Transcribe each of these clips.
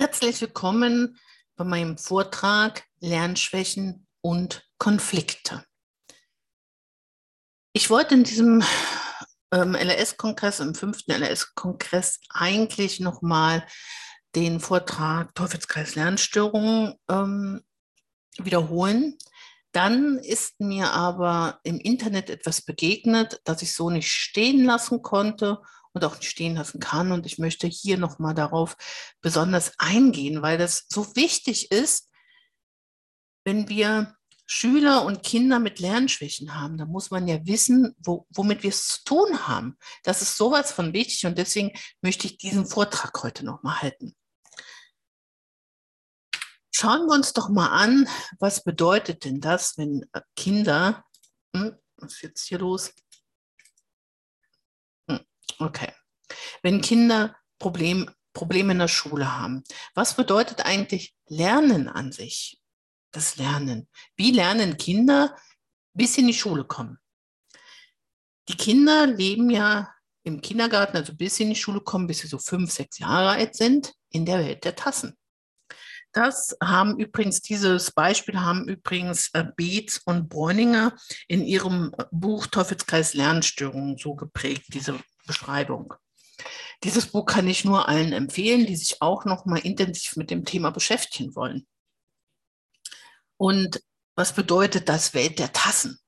Herzlich willkommen bei meinem Vortrag Lernschwächen und Konflikte. Ich wollte in diesem ähm, LRS-Kongress, im fünften LRS-Kongress, eigentlich nochmal den Vortrag Teufelskreis Lernstörungen ähm, wiederholen. Dann ist mir aber im Internet etwas begegnet, das ich so nicht stehen lassen konnte und auch stehen lassen kann. Und ich möchte hier nochmal darauf besonders eingehen, weil das so wichtig ist, wenn wir Schüler und Kinder mit Lernschwächen haben, dann muss man ja wissen, wo, womit wir es zu tun haben. Das ist sowas von wichtig und deswegen möchte ich diesen Vortrag heute nochmal halten. Schauen wir uns doch mal an, was bedeutet denn das, wenn Kinder, hm, was ist jetzt hier los? Okay. Wenn Kinder Problem, Probleme in der Schule haben, was bedeutet eigentlich Lernen an sich? Das Lernen. Wie lernen Kinder, bis sie in die Schule kommen? Die Kinder leben ja im Kindergarten, also bis sie in die Schule kommen, bis sie so fünf, sechs Jahre alt sind, in der Welt der Tassen. Das haben übrigens, dieses Beispiel haben übrigens äh, Beetz und Bräuninger in ihrem Buch Teufelskreis Lernstörungen so geprägt, diese Beschreibung. Dieses Buch kann ich nur allen empfehlen, die sich auch noch mal intensiv mit dem Thema beschäftigen wollen. Und was bedeutet das Welt der Tassen?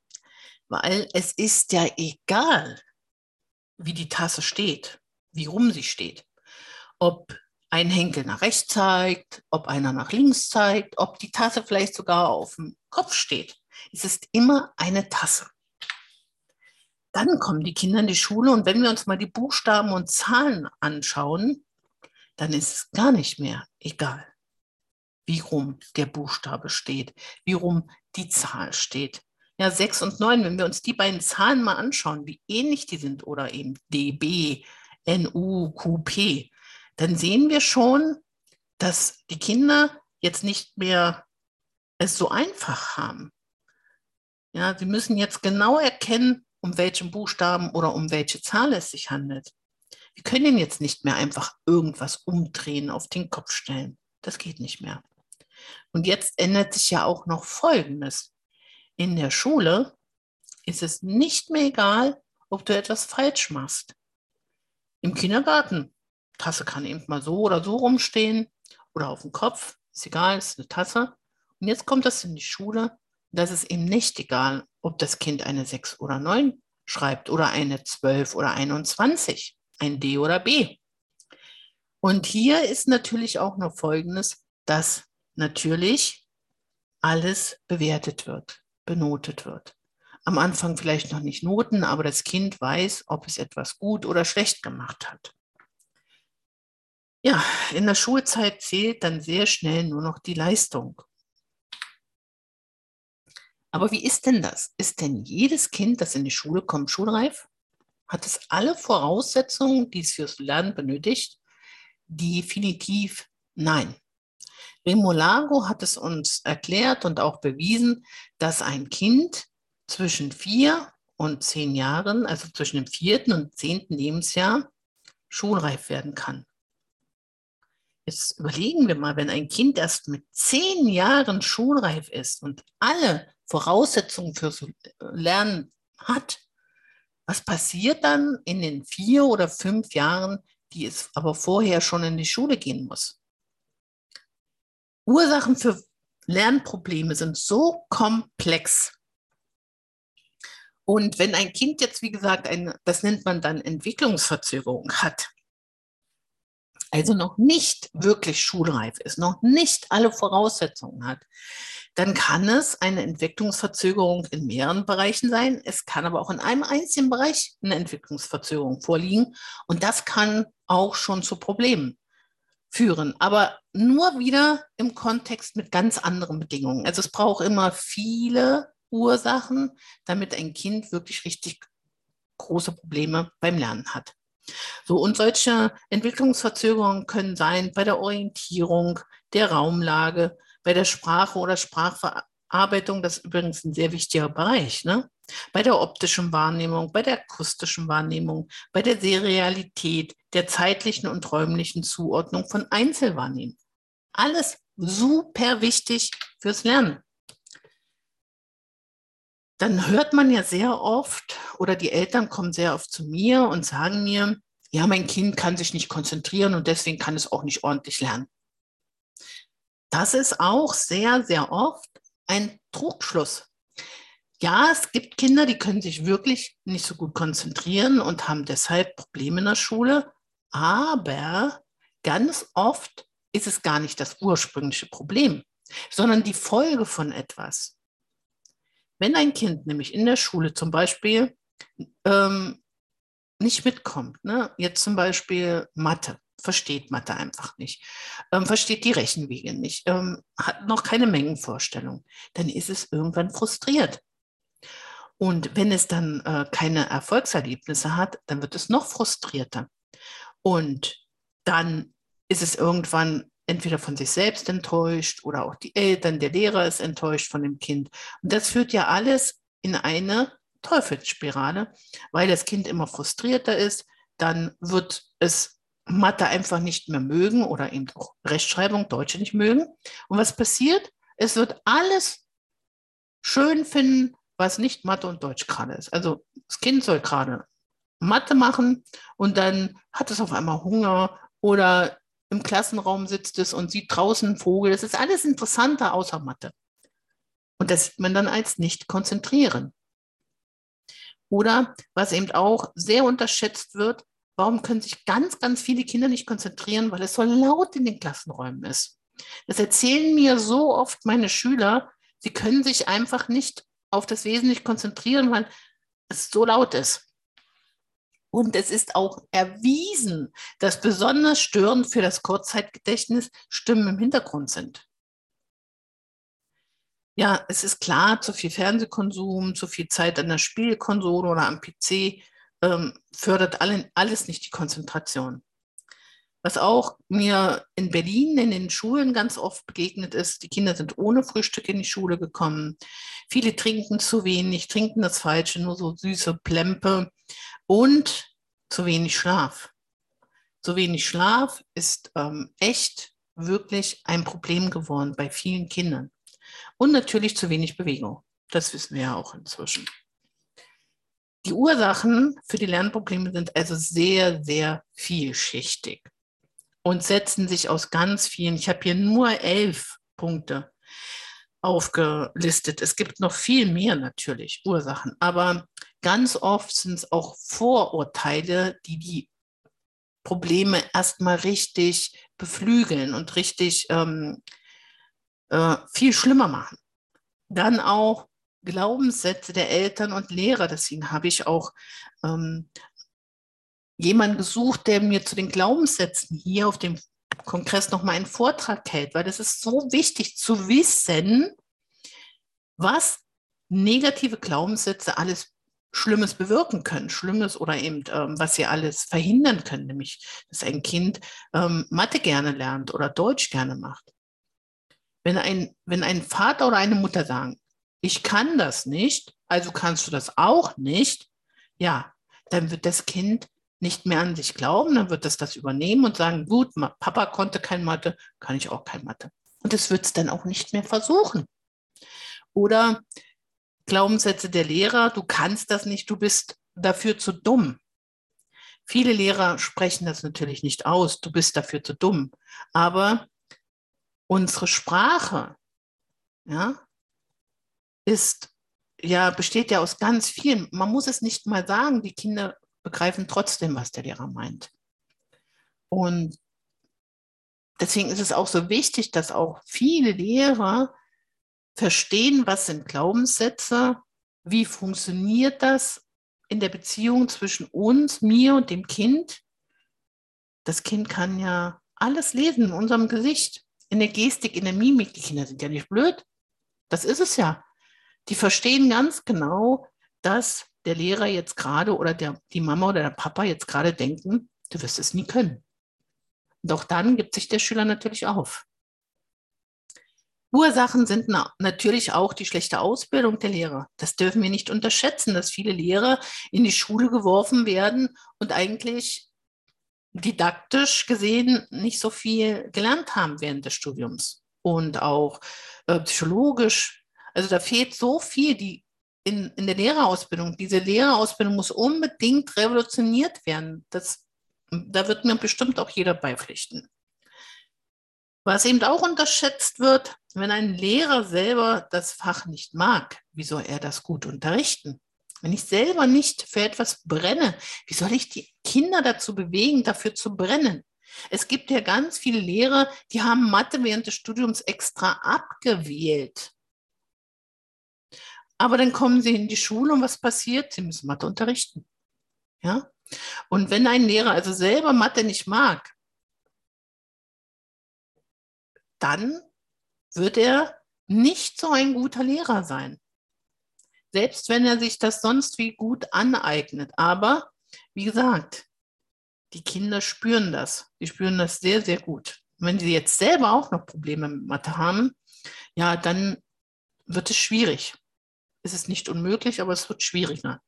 Weil es ist ja egal, wie die Tasse steht, wie rum sie steht. Ob ein Henkel nach rechts zeigt, ob einer nach links zeigt, ob die Tasse vielleicht sogar auf dem Kopf steht. Es ist immer eine Tasse. Dann kommen die Kinder in die Schule und wenn wir uns mal die Buchstaben und Zahlen anschauen, dann ist es gar nicht mehr egal, wie rum der Buchstabe steht, wie rum die Zahl steht. Ja, 6 und 9, wenn wir uns die beiden Zahlen mal anschauen, wie ähnlich die sind, oder eben DB, NU, QP, dann sehen wir schon, dass die Kinder jetzt nicht mehr es so einfach haben. Ja, sie müssen jetzt genau erkennen, um welchen Buchstaben oder um welche Zahl es sich handelt. Wir können jetzt nicht mehr einfach irgendwas umdrehen, auf den Kopf stellen. Das geht nicht mehr. Und jetzt ändert sich ja auch noch Folgendes. In der Schule ist es nicht mehr egal, ob du etwas falsch machst. Im Kindergarten, Tasse kann eben mal so oder so rumstehen oder auf dem Kopf, ist egal, ist eine Tasse. Und jetzt kommt das in die Schule das ist eben nicht egal, ob das Kind eine 6 oder 9 schreibt oder eine 12 oder 21, ein D oder B. Und hier ist natürlich auch noch Folgendes, dass natürlich alles bewertet wird, benotet wird. Am Anfang vielleicht noch nicht Noten, aber das Kind weiß, ob es etwas gut oder schlecht gemacht hat. Ja, in der Schulzeit zählt dann sehr schnell nur noch die Leistung. Aber wie ist denn das? Ist denn jedes Kind, das in die Schule kommt, schulreif? Hat es alle Voraussetzungen, die es fürs Lernen benötigt? Definitiv nein. Remolago hat es uns erklärt und auch bewiesen, dass ein Kind zwischen vier und zehn Jahren, also zwischen dem vierten und zehnten Lebensjahr, schulreif werden kann. Jetzt überlegen wir mal, wenn ein Kind erst mit zehn Jahren schulreif ist und alle Voraussetzungen fürs Lernen hat, was passiert dann in den vier oder fünf Jahren, die es aber vorher schon in die Schule gehen muss? Ursachen für Lernprobleme sind so komplex. Und wenn ein Kind jetzt, wie gesagt, ein, das nennt man dann Entwicklungsverzögerung hat, also noch nicht wirklich schulreif ist, noch nicht alle Voraussetzungen hat, dann kann es eine Entwicklungsverzögerung in mehreren Bereichen sein. Es kann aber auch in einem einzigen Bereich eine Entwicklungsverzögerung vorliegen. Und das kann auch schon zu Problemen führen, aber nur wieder im Kontext mit ganz anderen Bedingungen. Also es braucht immer viele Ursachen, damit ein Kind wirklich richtig große Probleme beim Lernen hat. So, und solche Entwicklungsverzögerungen können sein bei der Orientierung, der Raumlage, bei der Sprache oder Sprachverarbeitung, das ist übrigens ein sehr wichtiger Bereich, ne? bei der optischen Wahrnehmung, bei der akustischen Wahrnehmung, bei der Serialität, der zeitlichen und räumlichen Zuordnung von Einzelwahrnehmungen. Alles super wichtig fürs Lernen. Dann hört man ja sehr oft oder die Eltern kommen sehr oft zu mir und sagen mir, ja, mein Kind kann sich nicht konzentrieren und deswegen kann es auch nicht ordentlich lernen. Das ist auch sehr, sehr oft ein Trugschluss. Ja, es gibt Kinder, die können sich wirklich nicht so gut konzentrieren und haben deshalb Probleme in der Schule. Aber ganz oft ist es gar nicht das ursprüngliche Problem, sondern die Folge von etwas. Wenn ein Kind nämlich in der Schule zum Beispiel ähm, nicht mitkommt, ne? jetzt zum Beispiel Mathe, versteht Mathe einfach nicht, ähm, versteht die Rechenwege nicht, ähm, hat noch keine Mengenvorstellung, dann ist es irgendwann frustriert. Und wenn es dann äh, keine Erfolgserlebnisse hat, dann wird es noch frustrierter. Und dann ist es irgendwann entweder von sich selbst enttäuscht oder auch die Eltern, der Lehrer ist enttäuscht von dem Kind. Und das führt ja alles in eine Teufelsspirale, weil das Kind immer frustrierter ist. Dann wird es Mathe einfach nicht mehr mögen oder eben auch Rechtschreibung, Deutsche nicht mögen. Und was passiert? Es wird alles schön finden, was nicht Mathe und Deutsch gerade ist. Also das Kind soll gerade Mathe machen und dann hat es auf einmal Hunger oder im Klassenraum sitzt es und sieht draußen einen Vogel. Das ist alles interessanter außer Mathe. Und das sieht man dann als nicht konzentrieren. Oder was eben auch sehr unterschätzt wird, warum können sich ganz, ganz viele Kinder nicht konzentrieren, weil es so laut in den Klassenräumen ist. Das erzählen mir so oft meine Schüler, sie können sich einfach nicht auf das Wesentliche konzentrieren, weil es so laut ist. Und es ist auch erwiesen, dass besonders störend für das Kurzzeitgedächtnis Stimmen im Hintergrund sind. Ja, es ist klar, zu viel Fernsehkonsum, zu viel Zeit an der Spielkonsole oder am PC ähm, fördert alle, alles nicht die Konzentration. Was auch mir in Berlin in den Schulen ganz oft begegnet ist, die Kinder sind ohne Frühstück in die Schule gekommen. Viele trinken zu wenig, trinken das Falsche, nur so süße Plempe und zu wenig Schlaf. Zu wenig Schlaf ist ähm, echt wirklich ein Problem geworden bei vielen Kindern. Und natürlich zu wenig Bewegung. Das wissen wir ja auch inzwischen. Die Ursachen für die Lernprobleme sind also sehr, sehr vielschichtig und setzen sich aus ganz vielen, ich habe hier nur elf Punkte aufgelistet. Es gibt noch viel mehr natürlich Ursachen, aber ganz oft sind es auch Vorurteile, die die Probleme erstmal richtig beflügeln und richtig ähm, äh, viel schlimmer machen. Dann auch Glaubenssätze der Eltern und Lehrer. Deswegen habe ich auch ähm, jemanden gesucht, der mir zu den Glaubenssätzen hier auf dem Kongress nochmal einen Vortrag hält, weil das ist so wichtig zu wissen, was negative Glaubenssätze alles Schlimmes bewirken können, Schlimmes oder eben, ähm, was sie alles verhindern können, nämlich, dass ein Kind ähm, Mathe gerne lernt oder Deutsch gerne macht. Wenn ein, wenn ein Vater oder eine Mutter sagen, ich kann das nicht, also kannst du das auch nicht, ja, dann wird das Kind nicht mehr an sich glauben, dann wird es das übernehmen und sagen, gut, Papa konnte kein Mathe, kann ich auch kein Mathe. Und es wird es dann auch nicht mehr versuchen. Oder Glaubenssätze der Lehrer, du kannst das nicht, du bist dafür zu dumm. Viele Lehrer sprechen das natürlich nicht aus, du bist dafür zu dumm. Aber unsere Sprache ja, ist, ja, besteht ja aus ganz vielen. Man muss es nicht mal sagen, die Kinder begreifen trotzdem, was der Lehrer meint. Und deswegen ist es auch so wichtig, dass auch viele Lehrer verstehen, was sind Glaubenssätze, wie funktioniert das in der Beziehung zwischen uns, mir und dem Kind. Das Kind kann ja alles lesen in unserem Gesicht, in der Gestik, in der Mimik. Die Kinder sind ja nicht blöd. Das ist es ja. Die verstehen ganz genau, dass der Lehrer jetzt gerade oder der, die Mama oder der Papa jetzt gerade denken, du wirst es nie können. Doch dann gibt sich der Schüler natürlich auf. Ursachen sind na natürlich auch die schlechte Ausbildung der Lehrer. Das dürfen wir nicht unterschätzen, dass viele Lehrer in die Schule geworfen werden und eigentlich didaktisch gesehen nicht so viel gelernt haben während des Studiums und auch äh, psychologisch. Also da fehlt so viel, die in, in der Lehrerausbildung. Diese Lehrerausbildung muss unbedingt revolutioniert werden. Das, da wird mir bestimmt auch jeder beipflichten. Was eben auch unterschätzt wird, wenn ein Lehrer selber das Fach nicht mag, wie soll er das gut unterrichten? Wenn ich selber nicht für etwas brenne, wie soll ich die Kinder dazu bewegen, dafür zu brennen? Es gibt ja ganz viele Lehrer, die haben Mathe während des Studiums extra abgewählt. Aber dann kommen sie in die Schule und was passiert? Sie müssen Mathe unterrichten. Ja? Und wenn ein Lehrer also selber Mathe nicht mag, dann wird er nicht so ein guter Lehrer sein selbst wenn er sich das sonst wie gut aneignet. Aber wie gesagt, die Kinder spüren das. Die spüren das sehr, sehr gut. Und wenn sie jetzt selber auch noch Probleme mit Mathe haben, ja, dann wird es schwierig. Es ist nicht unmöglich, aber es wird schwieriger.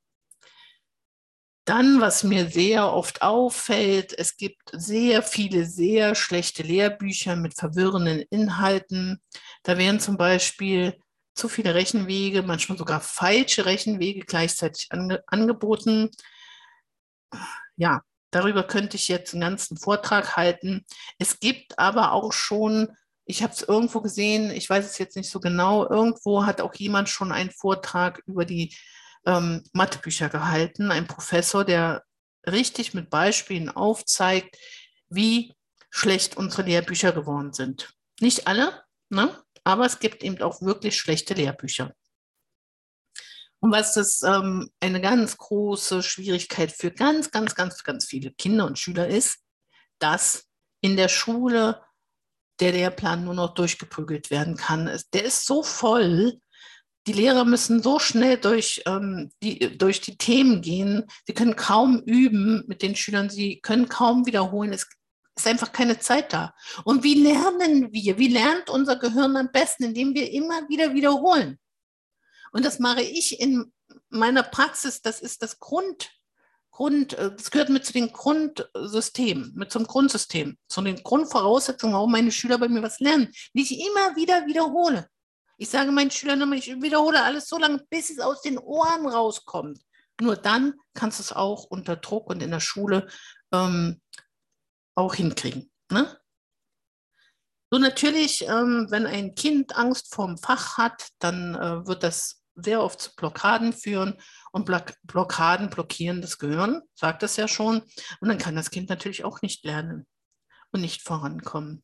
Dann, was mir sehr oft auffällt, es gibt sehr viele sehr schlechte Lehrbücher mit verwirrenden Inhalten. Da werden zum Beispiel zu viele Rechenwege, manchmal sogar falsche Rechenwege gleichzeitig ange angeboten. Ja, darüber könnte ich jetzt einen ganzen Vortrag halten. Es gibt aber auch schon, ich habe es irgendwo gesehen, ich weiß es jetzt nicht so genau, irgendwo hat auch jemand schon einen Vortrag über die ähm, Mathebücher gehalten, ein Professor, der richtig mit Beispielen aufzeigt, wie schlecht unsere Lehrbücher geworden sind. Nicht alle, ne? aber es gibt eben auch wirklich schlechte Lehrbücher. Und was das ähm, eine ganz große Schwierigkeit für ganz, ganz, ganz, ganz viele Kinder und Schüler ist, dass in der Schule der Lehrplan nur noch durchgeprügelt werden kann. Der ist so voll, die Lehrer müssen so schnell durch, ähm, die, durch die Themen gehen, sie können kaum üben mit den Schülern, sie können kaum wiederholen. Es ist einfach keine Zeit da. Und wie lernen wir? Wie lernt unser Gehirn am besten? Indem wir immer wieder wiederholen. Und das mache ich in meiner Praxis. Das ist das Grund, Grund, äh, das gehört mit zu den Grundsystemen, mit zum Grundsystem, zu den Grundvoraussetzungen, warum meine Schüler bei mir was lernen, die ich immer wieder wiederhole. Ich sage meinen Schülern immer, ich wiederhole alles so lange, bis es aus den Ohren rauskommt. Nur dann kannst du es auch unter Druck und in der Schule ähm, auch hinkriegen. Ne? So natürlich, ähm, wenn ein Kind Angst vorm Fach hat, dann äh, wird das sehr oft zu Blockaden führen und Block Blockaden blockieren das Gehirn, sagt es ja schon. Und dann kann das Kind natürlich auch nicht lernen und nicht vorankommen.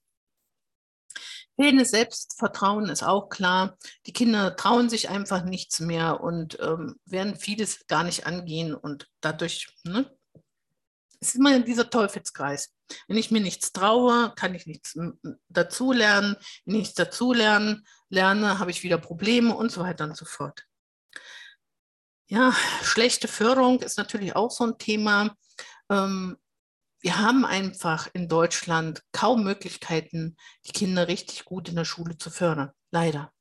Fehlendes Selbstvertrauen ist auch klar. Die Kinder trauen sich einfach nichts mehr und ähm, werden vieles gar nicht angehen und dadurch ne, ist immer dieser Teufelskreis. Wenn ich mir nichts traue, kann ich nichts dazulernen. Wenn ich nichts dazulernen lerne, habe ich wieder Probleme und so weiter und so fort. Ja, schlechte Förderung ist natürlich auch so ein Thema. Ähm, wir haben einfach in Deutschland kaum Möglichkeiten, die Kinder richtig gut in der Schule zu fördern. Leider.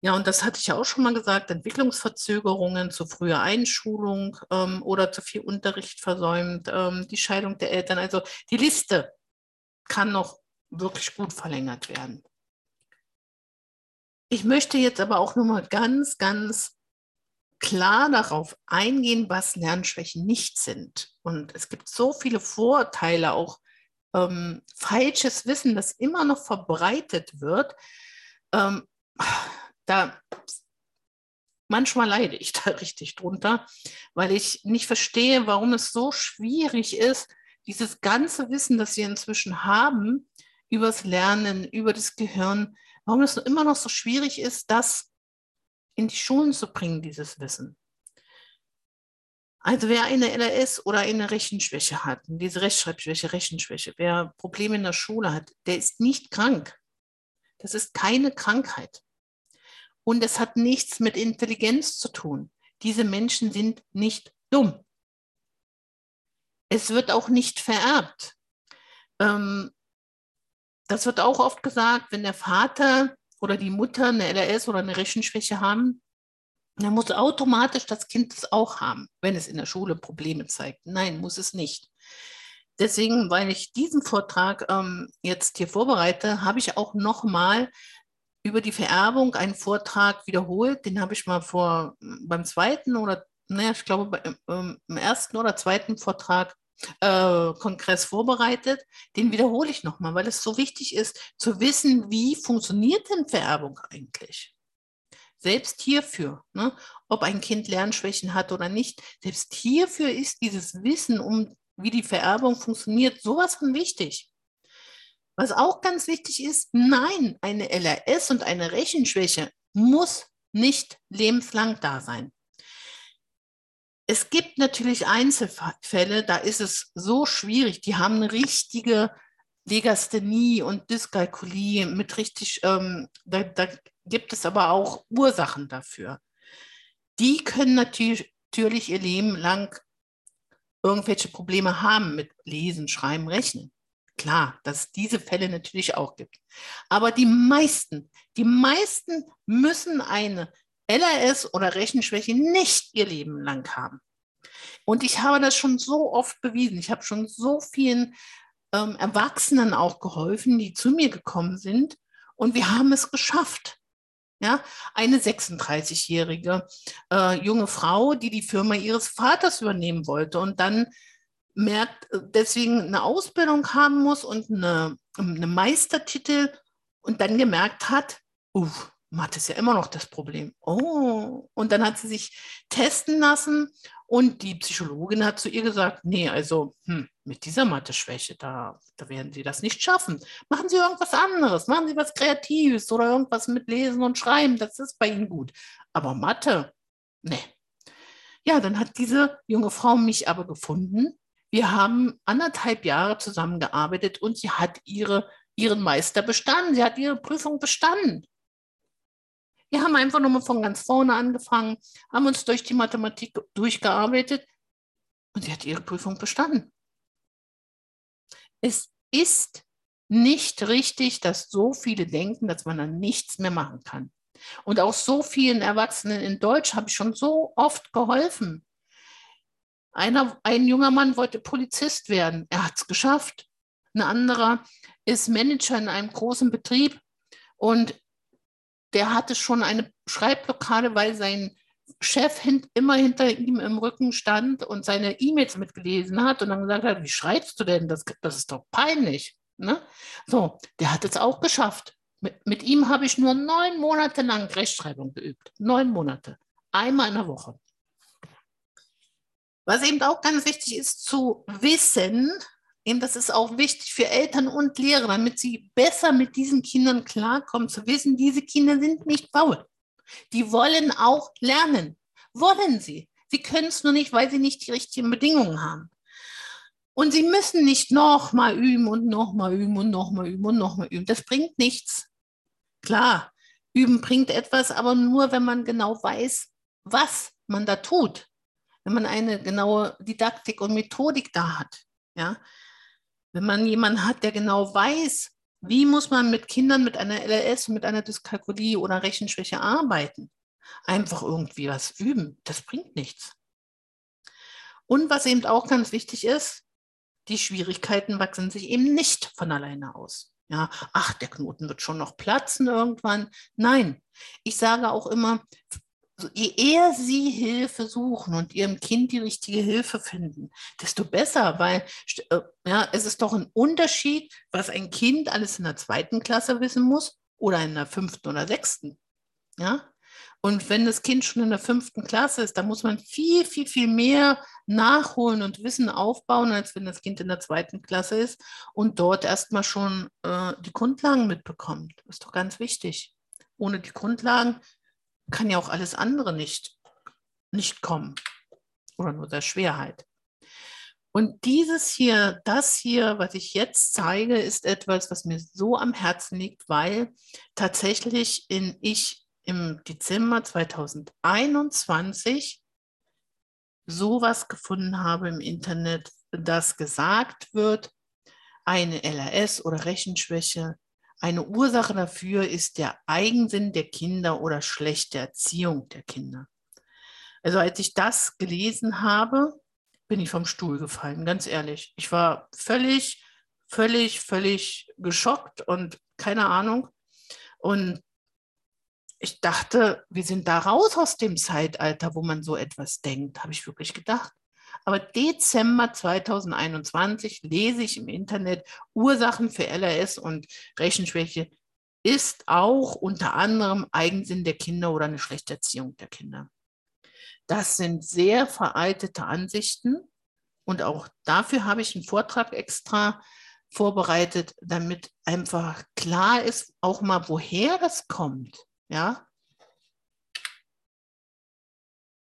Ja, und das hatte ich ja auch schon mal gesagt, Entwicklungsverzögerungen, zu früher Einschulung ähm, oder zu viel Unterricht versäumt, ähm, die Scheidung der Eltern. Also die Liste kann noch wirklich gut verlängert werden. Ich möchte jetzt aber auch nur mal ganz, ganz klar darauf eingehen, was Lernschwächen nicht sind. Und es gibt so viele Vorteile, auch ähm, falsches Wissen, das immer noch verbreitet wird. Ähm, da manchmal leide ich da richtig drunter, weil ich nicht verstehe, warum es so schwierig ist, dieses ganze Wissen, das wir inzwischen haben, übers Lernen, über das Gehirn, warum es immer noch so schwierig ist, das in die Schulen zu bringen, dieses Wissen. Also wer eine LRS oder eine Rechenschwäche hat, diese Rechtschreibschwäche, Rechenschwäche, wer Probleme in der Schule hat, der ist nicht krank. Das ist keine Krankheit. Und es hat nichts mit Intelligenz zu tun. Diese Menschen sind nicht dumm. Es wird auch nicht vererbt. Ähm, das wird auch oft gesagt, wenn der Vater oder die Mutter eine LRS oder eine Rechenschwäche haben, dann muss automatisch das Kind es auch haben, wenn es in der Schule Probleme zeigt. Nein, muss es nicht. deswegen, weil ich diesen Vortrag ähm, jetzt hier vorbereite, habe ich auch nochmal über die Vererbung einen Vortrag wiederholt. Den habe ich mal vor beim zweiten oder, naja, ich glaube, bei, ähm, ersten oder zweiten Vortrag äh, Kongress vorbereitet. Den wiederhole ich nochmal, weil es so wichtig ist, zu wissen, wie funktioniert denn Vererbung eigentlich? Selbst hierfür, ne, ob ein Kind Lernschwächen hat oder nicht, selbst hierfür ist dieses Wissen um, wie die Vererbung funktioniert, sowas von wichtig. Was auch ganz wichtig ist, nein, eine LRS und eine Rechenschwäche muss nicht lebenslang da sein. Es gibt natürlich Einzelfälle, da ist es so schwierig, die haben eine richtige Legasthenie und Dyskalkulie mit richtig, ähm, da, da gibt es aber auch Ursachen dafür. Die können natürlich, natürlich ihr Leben lang irgendwelche Probleme haben mit Lesen, Schreiben, Rechnen. Klar, dass es diese Fälle natürlich auch gibt. Aber die meisten, die meisten müssen eine LRS oder Rechenschwäche nicht ihr Leben lang haben. Und ich habe das schon so oft bewiesen. Ich habe schon so vielen ähm, Erwachsenen auch geholfen, die zu mir gekommen sind. Und wir haben es geschafft. Ja, eine 36-jährige äh, junge Frau, die die Firma ihres Vaters übernehmen wollte und dann merkt, äh, deswegen eine Ausbildung haben muss und eine, eine Meistertitel und dann gemerkt hat, uh, Mathe ist ja immer noch das Problem. Oh, und dann hat sie sich testen lassen und die Psychologin hat zu ihr gesagt, nee, also hm, mit dieser Mathe-Schwäche, da, da werden Sie das nicht schaffen. Machen Sie irgendwas anderes, machen Sie was Kreatives oder irgendwas mit Lesen und Schreiben, das ist bei Ihnen gut. Aber Mathe, nee. Ja, dann hat diese junge Frau mich aber gefunden wir haben anderthalb Jahre zusammengearbeitet und sie hat ihre, ihren Meister bestanden. Sie hat ihre Prüfung bestanden. Wir haben einfach nochmal von ganz vorne angefangen, haben uns durch die Mathematik durchgearbeitet und sie hat ihre Prüfung bestanden. Es ist nicht richtig, dass so viele denken, dass man dann nichts mehr machen kann. Und auch so vielen Erwachsenen in Deutsch habe ich schon so oft geholfen. Einer, ein junger Mann wollte Polizist werden. Er hat es geschafft. Ein anderer ist Manager in einem großen Betrieb und der hatte schon eine Schreibblockade, weil sein Chef hint, immer hinter ihm im Rücken stand und seine E-Mails mitgelesen hat und dann gesagt hat, wie schreibst du denn? Das, das ist doch peinlich. Ne? So, der hat es auch geschafft. Mit, mit ihm habe ich nur neun Monate lang Rechtschreibung geübt. Neun Monate. Einmal in der Woche. Was eben auch ganz wichtig ist zu wissen, eben das ist auch wichtig für Eltern und Lehrer, damit sie besser mit diesen Kindern klarkommen, zu wissen, diese Kinder sind nicht faul. Die wollen auch lernen. Wollen sie. Sie können es nur nicht, weil sie nicht die richtigen Bedingungen haben. Und sie müssen nicht nochmal üben und nochmal üben und nochmal üben und nochmal üben. Das bringt nichts. Klar, üben bringt etwas, aber nur, wenn man genau weiß, was man da tut wenn man eine genaue Didaktik und Methodik da hat. Ja? Wenn man jemanden hat, der genau weiß, wie muss man mit Kindern mit einer LRS, mit einer Dyskalkulie oder Rechenschwäche arbeiten. Einfach irgendwie was üben, das bringt nichts. Und was eben auch ganz wichtig ist, die Schwierigkeiten wachsen sich eben nicht von alleine aus. Ja, ach, der Knoten wird schon noch platzen irgendwann. Nein, ich sage auch immer, je eher Sie Hilfe suchen und Ihrem Kind die richtige Hilfe finden, desto besser, weil äh, ja, es ist doch ein Unterschied, was ein Kind alles in der zweiten Klasse wissen muss oder in der fünften oder sechsten. Ja? Und wenn das Kind schon in der fünften Klasse ist, dann muss man viel, viel, viel mehr nachholen und Wissen aufbauen, als wenn das Kind in der zweiten Klasse ist und dort erstmal schon äh, die Grundlagen mitbekommt. Das ist doch ganz wichtig. Ohne die Grundlagen kann ja auch alles andere nicht, nicht kommen oder nur der Schwerheit. Und dieses hier, das hier, was ich jetzt zeige, ist etwas, was mir so am Herzen liegt, weil tatsächlich in, ich im Dezember 2021 sowas gefunden habe im Internet, das gesagt wird, eine LRS oder Rechenschwäche eine Ursache dafür ist der Eigensinn der Kinder oder schlechte Erziehung der Kinder. Also als ich das gelesen habe, bin ich vom Stuhl gefallen, ganz ehrlich. Ich war völlig, völlig, völlig geschockt und keine Ahnung. Und ich dachte, wir sind da raus aus dem Zeitalter, wo man so etwas denkt, habe ich wirklich gedacht. Aber Dezember 2021 lese ich im Internet Ursachen für LRS und Rechenschwäche ist auch unter anderem Eigensinn der Kinder oder eine schlechte Erziehung der Kinder. Das sind sehr veraltete Ansichten und auch dafür habe ich einen Vortrag extra vorbereitet, damit einfach klar ist, auch mal woher das kommt. Ja,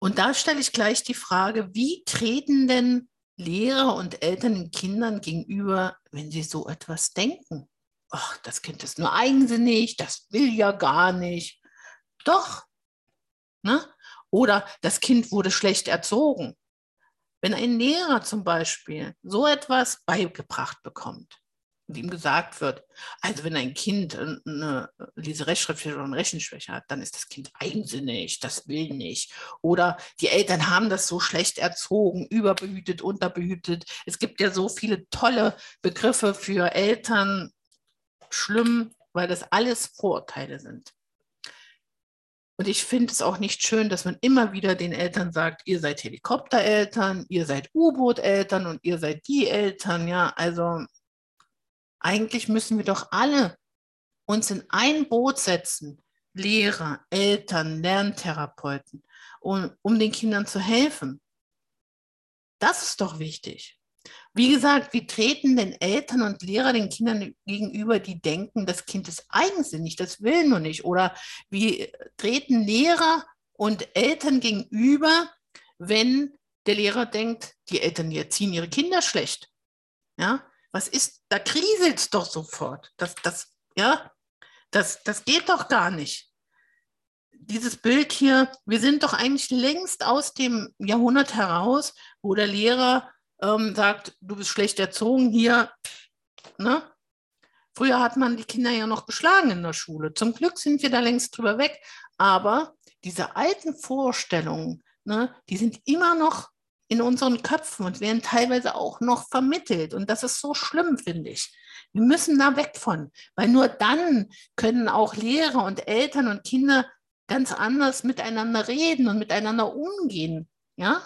und da stelle ich gleich die Frage, wie treten denn Lehrer und Eltern den Kindern gegenüber, wenn sie so etwas denken? Ach, das Kind ist nur eigensinnig, das will ja gar nicht. Doch. Ne? Oder das Kind wurde schlecht erzogen. Wenn ein Lehrer zum Beispiel so etwas beigebracht bekommt, und ihm gesagt wird, also wenn ein Kind eine Leserechtschreibschwäche oder eine Rechenschwäche hat, dann ist das Kind eigensinnig, das will nicht. Oder die Eltern haben das so schlecht erzogen, überbehütet, unterbehütet. Es gibt ja so viele tolle Begriffe für Eltern. Schlimm, weil das alles Vorurteile sind. Und ich finde es auch nicht schön, dass man immer wieder den Eltern sagt, ihr seid Helikoptereltern, ihr seid U-Boot-Eltern und ihr seid die Eltern. Ja, also eigentlich müssen wir doch alle uns in ein Boot setzen, Lehrer, Eltern, Lerntherapeuten, um, um den Kindern zu helfen. Das ist doch wichtig. Wie gesagt, wie treten denn Eltern und Lehrer den Kindern gegenüber, die denken, das Kind ist eigensinnig, das will nur nicht? Oder wie treten Lehrer und Eltern gegenüber, wenn der Lehrer denkt, die Eltern erziehen ihre Kinder schlecht? Ja, was ist, da kriselt es doch sofort. Das, das, ja, das, das geht doch gar nicht. Dieses Bild hier, wir sind doch eigentlich längst aus dem Jahrhundert heraus, wo der Lehrer ähm, sagt, du bist schlecht erzogen hier. Ne? Früher hat man die Kinder ja noch geschlagen in der Schule. Zum Glück sind wir da längst drüber weg. Aber diese alten Vorstellungen, ne, die sind immer noch in unseren Köpfen und werden teilweise auch noch vermittelt. Und das ist so schlimm, finde ich. Wir müssen da weg von, weil nur dann können auch Lehrer und Eltern und Kinder ganz anders miteinander reden und miteinander umgehen. Ja?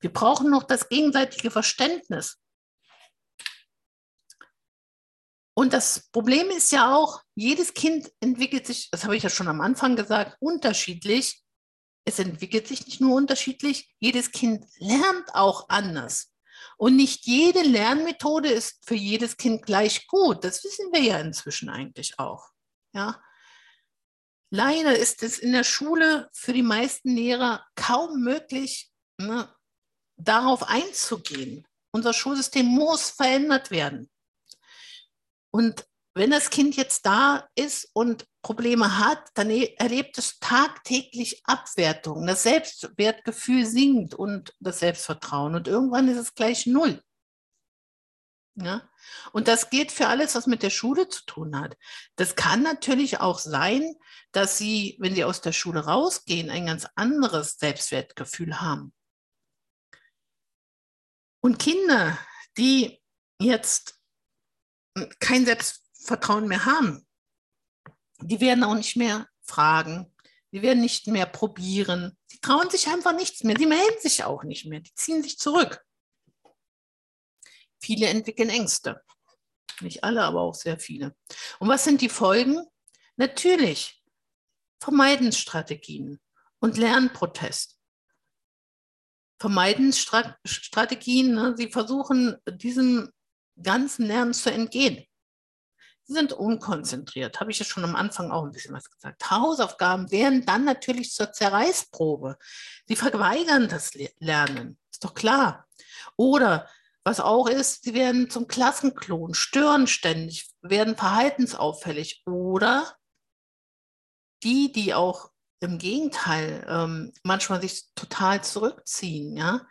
Wir brauchen noch das gegenseitige Verständnis. Und das Problem ist ja auch, jedes Kind entwickelt sich, das habe ich ja schon am Anfang gesagt, unterschiedlich es entwickelt sich nicht nur unterschiedlich, jedes Kind lernt auch anders. Und nicht jede Lernmethode ist für jedes Kind gleich gut. Das wissen wir ja inzwischen eigentlich auch. Ja. Leider ist es in der Schule für die meisten Lehrer kaum möglich, ne, darauf einzugehen. Unser Schulsystem muss verändert werden. Und wenn das Kind jetzt da ist und Probleme hat, dann e-, erlebt es tagtäglich Abwertung. Das Selbstwertgefühl sinkt und das Selbstvertrauen. Und irgendwann ist es gleich null. Ja? Und das geht für alles, was mit der Schule zu tun hat. Das kann natürlich auch sein, dass Sie, wenn Sie aus der Schule rausgehen, ein ganz anderes Selbstwertgefühl haben. Und Kinder, die jetzt kein Selbstvertrauen mehr haben, die werden auch nicht mehr fragen, die werden nicht mehr probieren, sie trauen sich einfach nichts mehr, sie melden sich auch nicht mehr, die ziehen sich zurück. Viele entwickeln Ängste. Nicht alle, aber auch sehr viele. Und was sind die Folgen? Natürlich Vermeidensstrategien und Lernprotest. Vermeidensstrategien, ne? sie versuchen diesem ganzen Lernen zu entgehen. Sind unkonzentriert, habe ich ja schon am Anfang auch ein bisschen was gesagt. Hausaufgaben werden dann natürlich zur Zerreißprobe. Sie verweigern das Lernen, ist doch klar. Oder was auch ist, sie werden zum Klassenklon, stören ständig, werden verhaltensauffällig. Oder die, die auch im Gegenteil ähm, manchmal sich total zurückziehen, ja,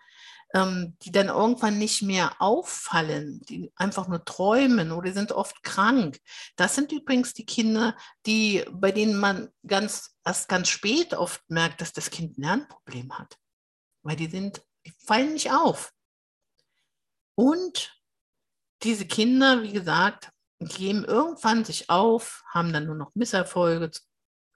ähm, die dann irgendwann nicht mehr auffallen, die einfach nur träumen oder sind oft krank. Das sind übrigens die Kinder, die, bei denen man ganz, erst ganz spät oft merkt, dass das Kind ein Lernproblem hat. Weil die sind, die fallen nicht auf. Und diese Kinder, wie gesagt, geben irgendwann sich auf, haben dann nur noch Misserfolge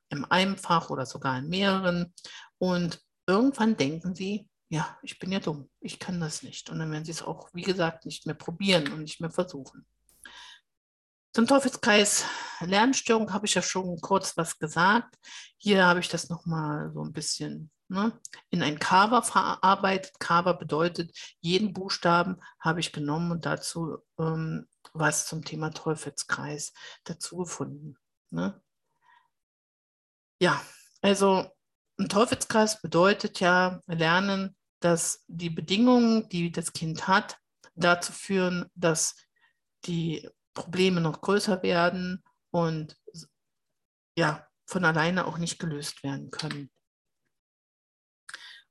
in einem Fach oder sogar in mehreren. Und irgendwann denken sie, ja, ich bin ja dumm, ich kann das nicht. Und dann werden sie es auch, wie gesagt, nicht mehr probieren und nicht mehr versuchen. Zum Teufelskreis Lernstörung habe ich ja schon kurz was gesagt. Hier habe ich das nochmal so ein bisschen ne, in ein Cover verarbeitet. Cover bedeutet, jeden Buchstaben habe ich genommen und dazu ähm, was zum Thema Teufelskreis dazu gefunden. Ne? Ja, also ein Teufelskreis bedeutet ja lernen, dass die Bedingungen, die das Kind hat, dazu führen, dass die Probleme noch größer werden und ja, von alleine auch nicht gelöst werden können.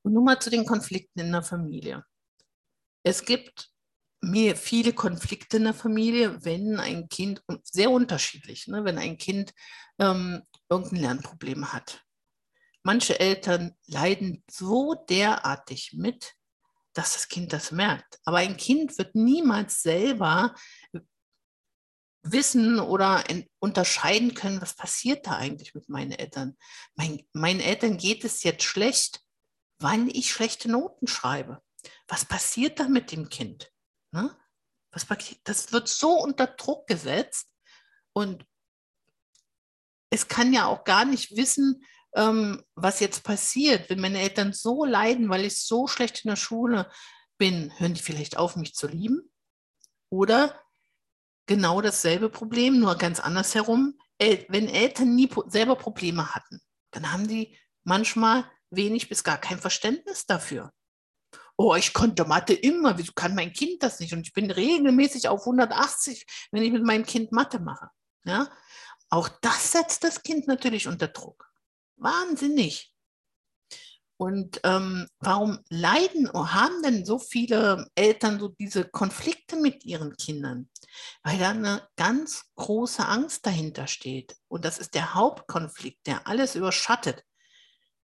Und nun mal zu den Konflikten in der Familie. Es gibt mir viele Konflikte in der Familie, wenn ein Kind, sehr unterschiedlich, ne, wenn ein Kind ähm, irgendein Lernproblem hat. Manche Eltern leiden so derartig mit, dass das Kind das merkt. Aber ein Kind wird niemals selber wissen oder unterscheiden können, was passiert da eigentlich mit meinen Eltern. Mein, meinen Eltern geht es jetzt schlecht, weil ich schlechte Noten schreibe. Was passiert da mit dem Kind? Ne? Was, das wird so unter Druck gesetzt und es kann ja auch gar nicht wissen, ähm, was jetzt passiert. Wenn meine Eltern so leiden, weil ich so schlecht in der Schule bin, hören die vielleicht auf, mich zu lieben? Oder genau dasselbe Problem, nur ganz anders herum. Wenn Eltern nie selber Probleme hatten, dann haben die manchmal wenig bis gar kein Verständnis dafür. Oh, ich konnte Mathe immer, wieso kann mein Kind das nicht? Und ich bin regelmäßig auf 180, wenn ich mit meinem Kind Mathe mache. Ja? Auch das setzt das Kind natürlich unter Druck. Wahnsinnig. Und ähm, warum leiden oder haben denn so viele Eltern so diese Konflikte mit ihren Kindern? Weil da eine ganz große Angst dahinter steht. Und das ist der Hauptkonflikt, der alles überschattet.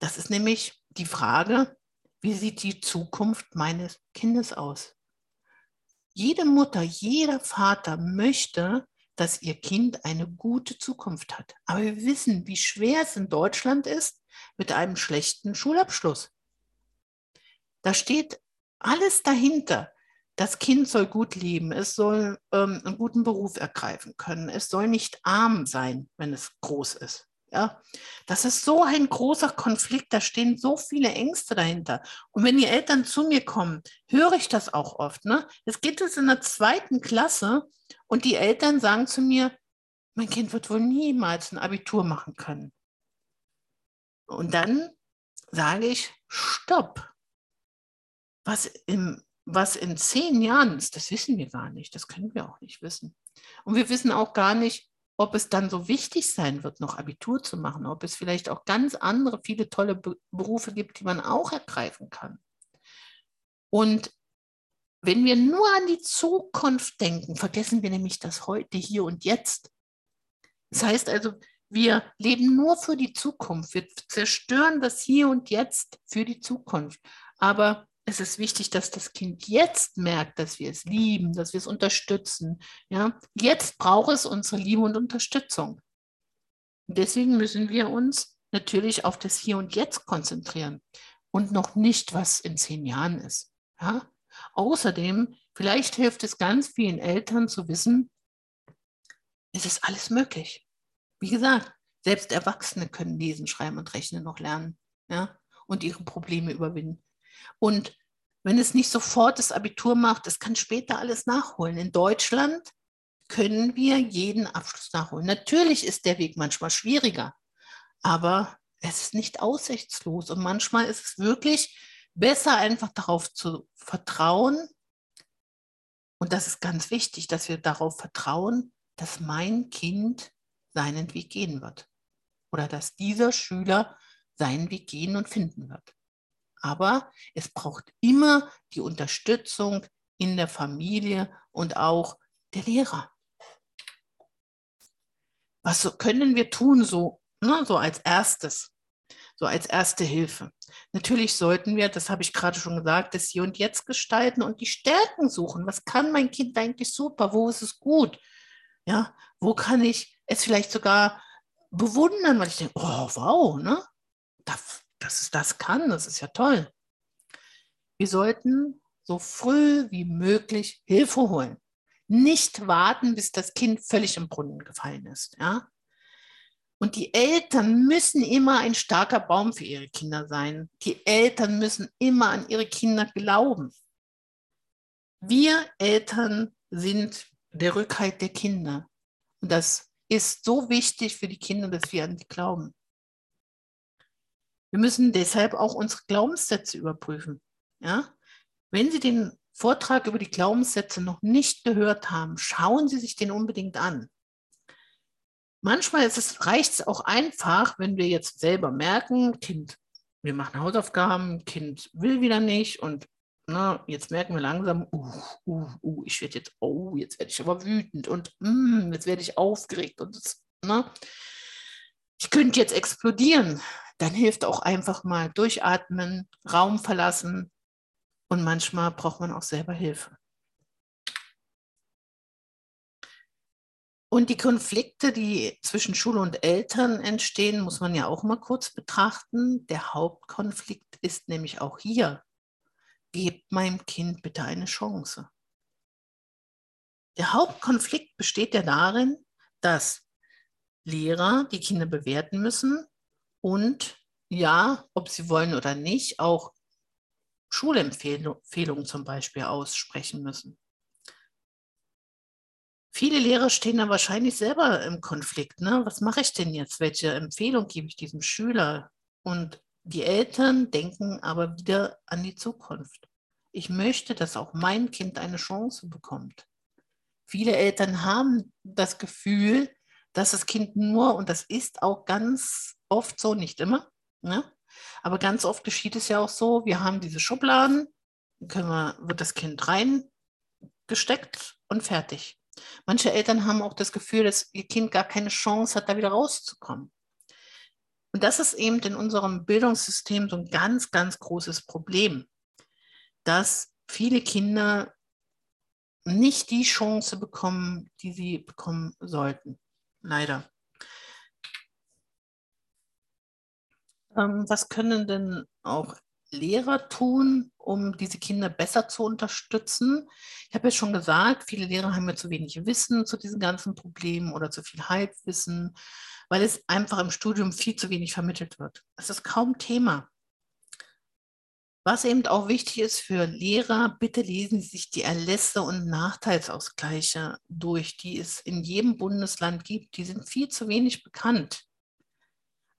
Das ist nämlich die Frage, wie sieht die Zukunft meines Kindes aus? Jede Mutter, jeder Vater möchte, dass ihr Kind eine gute Zukunft hat. Aber wir wissen, wie schwer es in Deutschland ist, mit einem schlechten Schulabschluss. Da steht alles dahinter. Das Kind soll gut leben, es soll ähm, einen guten Beruf ergreifen können, es soll nicht arm sein, wenn es groß ist. Ja, das ist so ein großer Konflikt, da stehen so viele Ängste dahinter. Und wenn die Eltern zu mir kommen, höre ich das auch oft. Ne? Es geht jetzt in der zweiten Klasse und die Eltern sagen zu mir, mein Kind wird wohl niemals ein Abitur machen können. Und dann sage ich, stopp. Was, im, was in zehn Jahren ist, das wissen wir gar nicht. Das können wir auch nicht wissen. Und wir wissen auch gar nicht, ob es dann so wichtig sein wird, noch Abitur zu machen, ob es vielleicht auch ganz andere, viele tolle Berufe gibt, die man auch ergreifen kann. Und wenn wir nur an die Zukunft denken, vergessen wir nämlich das heute, hier und jetzt. Das heißt also, wir leben nur für die Zukunft. Wir zerstören das Hier und Jetzt für die Zukunft. Aber es ist wichtig, dass das Kind jetzt merkt, dass wir es lieben, dass wir es unterstützen. Ja? Jetzt braucht es unsere Liebe und Unterstützung. deswegen müssen wir uns natürlich auf das Hier und Jetzt konzentrieren und noch nicht, was in zehn Jahren ist. Ja? Außerdem, vielleicht hilft es ganz vielen Eltern zu wissen, es ist alles möglich. Wie gesagt, selbst Erwachsene können lesen, schreiben und rechnen noch lernen ja, und ihre Probleme überwinden. Und wenn es nicht sofort das Abitur macht, es kann später alles nachholen. In Deutschland können wir jeden Abschluss nachholen. Natürlich ist der Weg manchmal schwieriger, aber es ist nicht aussichtslos. Und manchmal ist es wirklich besser, einfach darauf zu vertrauen. Und das ist ganz wichtig, dass wir darauf vertrauen, dass mein Kind seinen Weg gehen wird oder dass dieser Schüler seinen Weg gehen und finden wird. Aber es braucht immer die Unterstützung in der Familie und auch der Lehrer. Was können wir tun, so, ne, so als erstes? so als erste Hilfe. Natürlich sollten wir, das habe ich gerade schon gesagt, das Hier und Jetzt gestalten und die Stärken suchen. Was kann mein Kind eigentlich super? Wo ist es gut? Ja, wo kann ich es vielleicht sogar bewundern, weil ich denke, oh wow, ne? Das, dass es das kann, das ist ja toll. Wir sollten so früh wie möglich Hilfe holen. Nicht warten, bis das Kind völlig im Brunnen gefallen ist. Ja? Und die Eltern müssen immer ein starker Baum für ihre Kinder sein. Die Eltern müssen immer an ihre Kinder glauben. Wir Eltern sind der Rückhalt der Kinder. Und das ist so wichtig für die Kinder, dass wir an sie glauben. Wir müssen deshalb auch unsere Glaubenssätze überprüfen. Ja? Wenn Sie den Vortrag über die Glaubenssätze noch nicht gehört haben, schauen Sie sich den unbedingt an manchmal reicht es auch einfach, wenn wir jetzt selber merken, Kind, wir machen Hausaufgaben, Kind will wieder nicht und na, ne, jetzt merken wir langsam, uh, uh, uh, ich werde jetzt, oh, jetzt werde ich aber wütend und mm, jetzt werde ich aufgeregt und das, na, ne, ich könnte jetzt explodieren. Dann hilft auch einfach mal durchatmen, Raum verlassen und manchmal braucht man auch selber Hilfe. Und die Konflikte, die zwischen Schule und Eltern entstehen, muss man ja auch mal kurz betrachten. Der Hauptkonflikt ist nämlich auch hier. Gebt meinem Kind bitte eine Chance. Der Hauptkonflikt besteht ja darin, dass Lehrer die Kinder bewerten müssen und ja, ob sie wollen oder nicht, auch Schulempfehlungen zum Beispiel aussprechen müssen. Viele Lehrer stehen da wahrscheinlich selber im Konflikt. Ne? Was mache ich denn jetzt? Welche Empfehlung gebe ich diesem Schüler? Und die Eltern denken aber wieder an die Zukunft. Ich möchte, dass auch mein Kind eine Chance bekommt. Viele Eltern haben das Gefühl, dass das Kind nur, und das ist auch ganz oft so, nicht immer, ne? aber ganz oft geschieht es ja auch so, wir haben diese Schubladen, können wir, wird das Kind reingesteckt und fertig. Manche Eltern haben auch das Gefühl, dass ihr Kind gar keine Chance hat, da wieder rauszukommen. Und das ist eben in unserem Bildungssystem so ein ganz, ganz großes Problem, dass viele Kinder nicht die Chance bekommen, die sie bekommen sollten. Leider. Ähm, was können denn auch Lehrer tun, um diese Kinder besser zu unterstützen? Ich habe ja schon gesagt, viele Lehrer haben ja zu wenig Wissen zu diesen ganzen Problemen oder zu viel Halbwissen, weil es einfach im Studium viel zu wenig vermittelt wird. Es ist kaum Thema. Was eben auch wichtig ist für Lehrer, bitte lesen Sie sich die Erlässe und Nachteilsausgleiche durch, die es in jedem Bundesland gibt. Die sind viel zu wenig bekannt.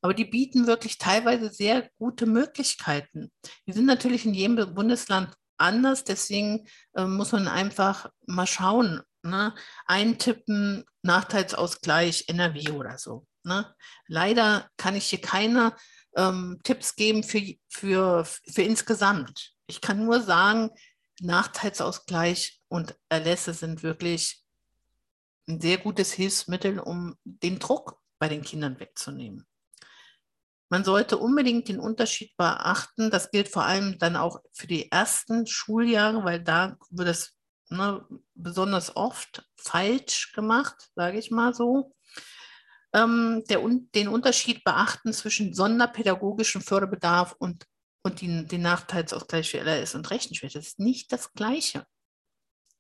Aber die bieten wirklich teilweise sehr gute Möglichkeiten. Die sind natürlich in jedem Bundesland anders, deswegen äh, muss man einfach mal schauen, ne? eintippen, Nachteilsausgleich NRW oder so. Ne? Leider kann ich hier keine ähm, Tipps geben für, für, für insgesamt. Ich kann nur sagen, Nachteilsausgleich und Erlässe sind wirklich ein sehr gutes Hilfsmittel, um den Druck bei den Kindern wegzunehmen. Man sollte unbedingt den Unterschied beachten. Das gilt vor allem dann auch für die ersten Schuljahre, weil da wird es ne, besonders oft falsch gemacht, sage ich mal so. Ähm, der, den Unterschied beachten zwischen sonderpädagogischem Förderbedarf und, und den, den Nachteilsausgleich für LRS und Rechenschwäche. Das ist nicht das Gleiche.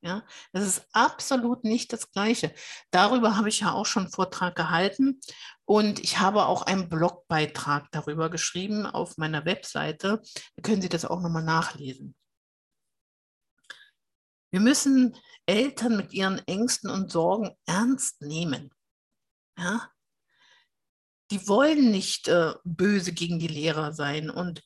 Ja, das ist absolut nicht das Gleiche. Darüber habe ich ja auch schon einen Vortrag gehalten und ich habe auch einen Blogbeitrag darüber geschrieben auf meiner Webseite. Da können Sie das auch nochmal nachlesen. Wir müssen Eltern mit ihren Ängsten und Sorgen ernst nehmen. Ja? Die wollen nicht äh, böse gegen die Lehrer sein und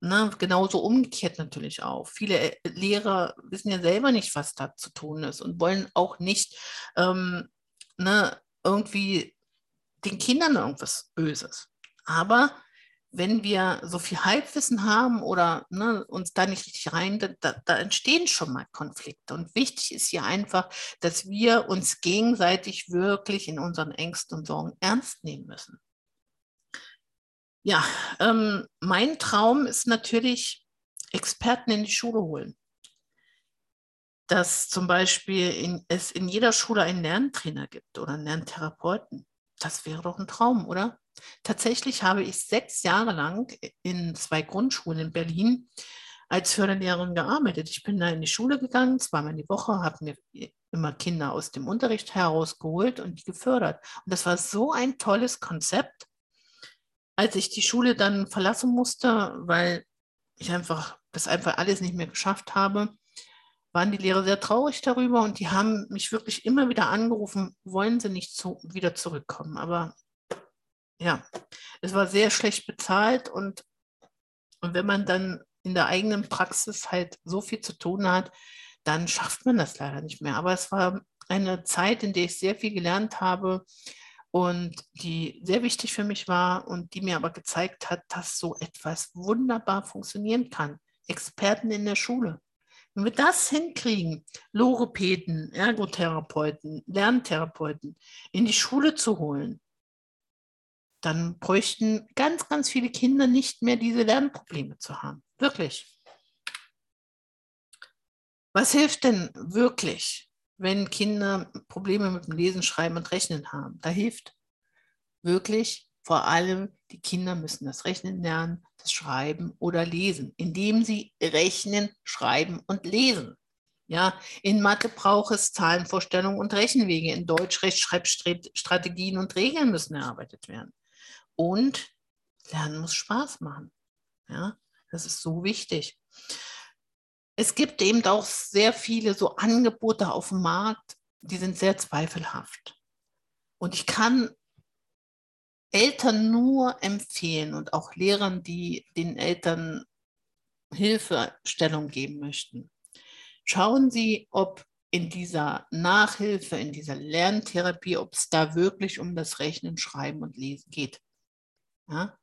Ne, genauso umgekehrt natürlich auch. Viele äh, Lehrer wissen ja selber nicht, was da zu tun ist und wollen auch nicht ähm, ne, irgendwie den Kindern irgendwas Böses. Aber wenn wir so viel Halbwissen haben oder ne, uns da nicht richtig rein, da, da, entstehen schon mal Konflikte. Und wichtig ist hier einfach, dass wir uns gegenseitig wirklich in unseren Ängsten und Sorgen ernst nehmen müssen. Ja, ähm, mein Traum ist natürlich, Experten in die Schule holen. Dass zum Beispiel in, es in jeder Schule einen Lerntrainer gibt oder einen Lerntherapeuten. Das wäre doch ein Traum, oder? Tatsächlich habe ich sechs Jahre lang in zwei Grundschulen in Berlin als Förderlehrerin gearbeitet. Ich bin da in die Schule gegangen, zweimal die Woche, habe mir immer Kinder aus dem Unterricht herausgeholt und die gefördert. Und das war so ein tolles Konzept. Als ich die Schule dann verlassen musste, weil ich einfach das einfach alles nicht mehr geschafft habe, waren die Lehrer sehr traurig darüber und die haben mich wirklich immer wieder angerufen, wollen sie nicht zu, wieder zurückkommen. Aber ja, es war sehr schlecht bezahlt und, und wenn man dann in der eigenen Praxis halt so viel zu tun hat, dann schafft man das leider nicht mehr. Aber es war eine Zeit, in der ich sehr viel gelernt habe und die sehr wichtig für mich war und die mir aber gezeigt hat, dass so etwas wunderbar funktionieren kann. Experten in der Schule. Wenn wir das hinkriegen, Logopäden, Ergotherapeuten, Lerntherapeuten in die Schule zu holen, dann bräuchten ganz, ganz viele Kinder nicht mehr diese Lernprobleme zu haben. Wirklich. Was hilft denn wirklich, wenn Kinder Probleme mit dem Lesen, Schreiben und Rechnen haben? Da hilft wirklich vor allem, die Kinder müssen das Rechnen lernen, das Schreiben oder Lesen, indem sie rechnen, schreiben und lesen. Ja, in Mathe braucht es Zahlenvorstellungen und Rechenwege. In Deutsch Rechtschreibstrategien und Regeln müssen erarbeitet werden. Und Lernen muss Spaß machen. Ja, das ist so wichtig. Es gibt eben auch sehr viele so Angebote auf dem Markt, die sind sehr zweifelhaft. Und ich kann Eltern nur empfehlen und auch Lehrern, die den Eltern Hilfestellung geben möchten. Schauen Sie, ob in dieser Nachhilfe, in dieser Lerntherapie, ob es da wirklich um das Rechnen, Schreiben und Lesen geht. Ja?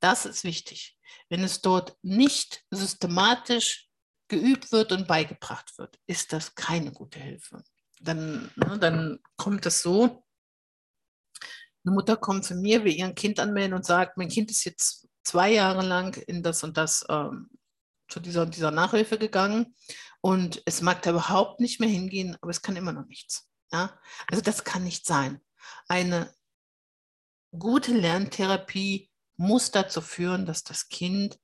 Das ist wichtig. Wenn es dort nicht systematisch geübt wird und beigebracht wird, ist das keine gute Hilfe. Dann, ne, dann kommt es so, eine Mutter kommt zu mir, will ihr Kind anmelden und sagt, mein Kind ist jetzt zwei Jahre lang in das und das ähm, zu dieser, dieser Nachhilfe gegangen und es mag da überhaupt nicht mehr hingehen, aber es kann immer noch nichts. Ja? Also das kann nicht sein. Eine gute Lerntherapie muss dazu führen, dass das Kind,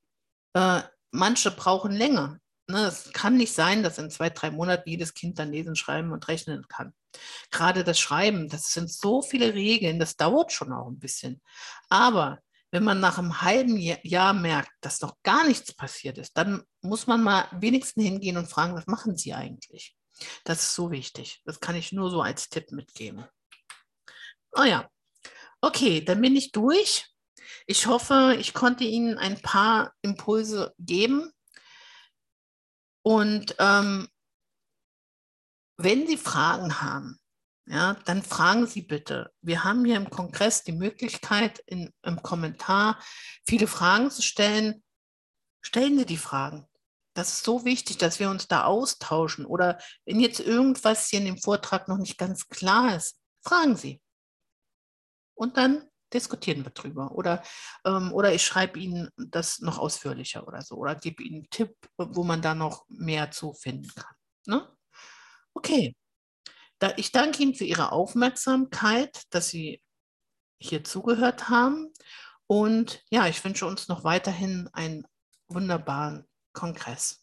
äh, manche brauchen länger. Ne? Es kann nicht sein, dass in zwei, drei Monaten jedes Kind dann lesen, schreiben und rechnen kann. Gerade das Schreiben, das sind so viele Regeln, das dauert schon auch ein bisschen. Aber wenn man nach einem halben Jahr merkt, dass noch gar nichts passiert ist, dann muss man mal wenigstens hingehen und fragen, was machen Sie eigentlich? Das ist so wichtig. Das kann ich nur so als Tipp mitgeben. Oh ja, Okay, dann bin ich durch. Ich hoffe, ich konnte Ihnen ein paar Impulse geben. Und ähm, wenn Sie Fragen haben, ja, dann fragen Sie bitte. Wir haben hier im Kongress die Möglichkeit, in, im Kommentar viele Fragen zu stellen. Stellen Sie die Fragen. Das ist so wichtig, dass wir uns da austauschen. Oder wenn jetzt irgendwas hier in dem Vortrag noch nicht ganz klar ist, fragen Sie und dann diskutieren wir drüber. Oder, ähm, oder ich schreibe Ihnen das noch ausführlicher oder so. Oder gebe Ihnen einen Tipp, wo man da noch mehr zu finden kann. Ne? Okay. Da, ich danke Ihnen für Ihre Aufmerksamkeit, dass Sie hier zugehört haben. Und ja, ich wünsche uns noch weiterhin einen wunderbaren Kongress.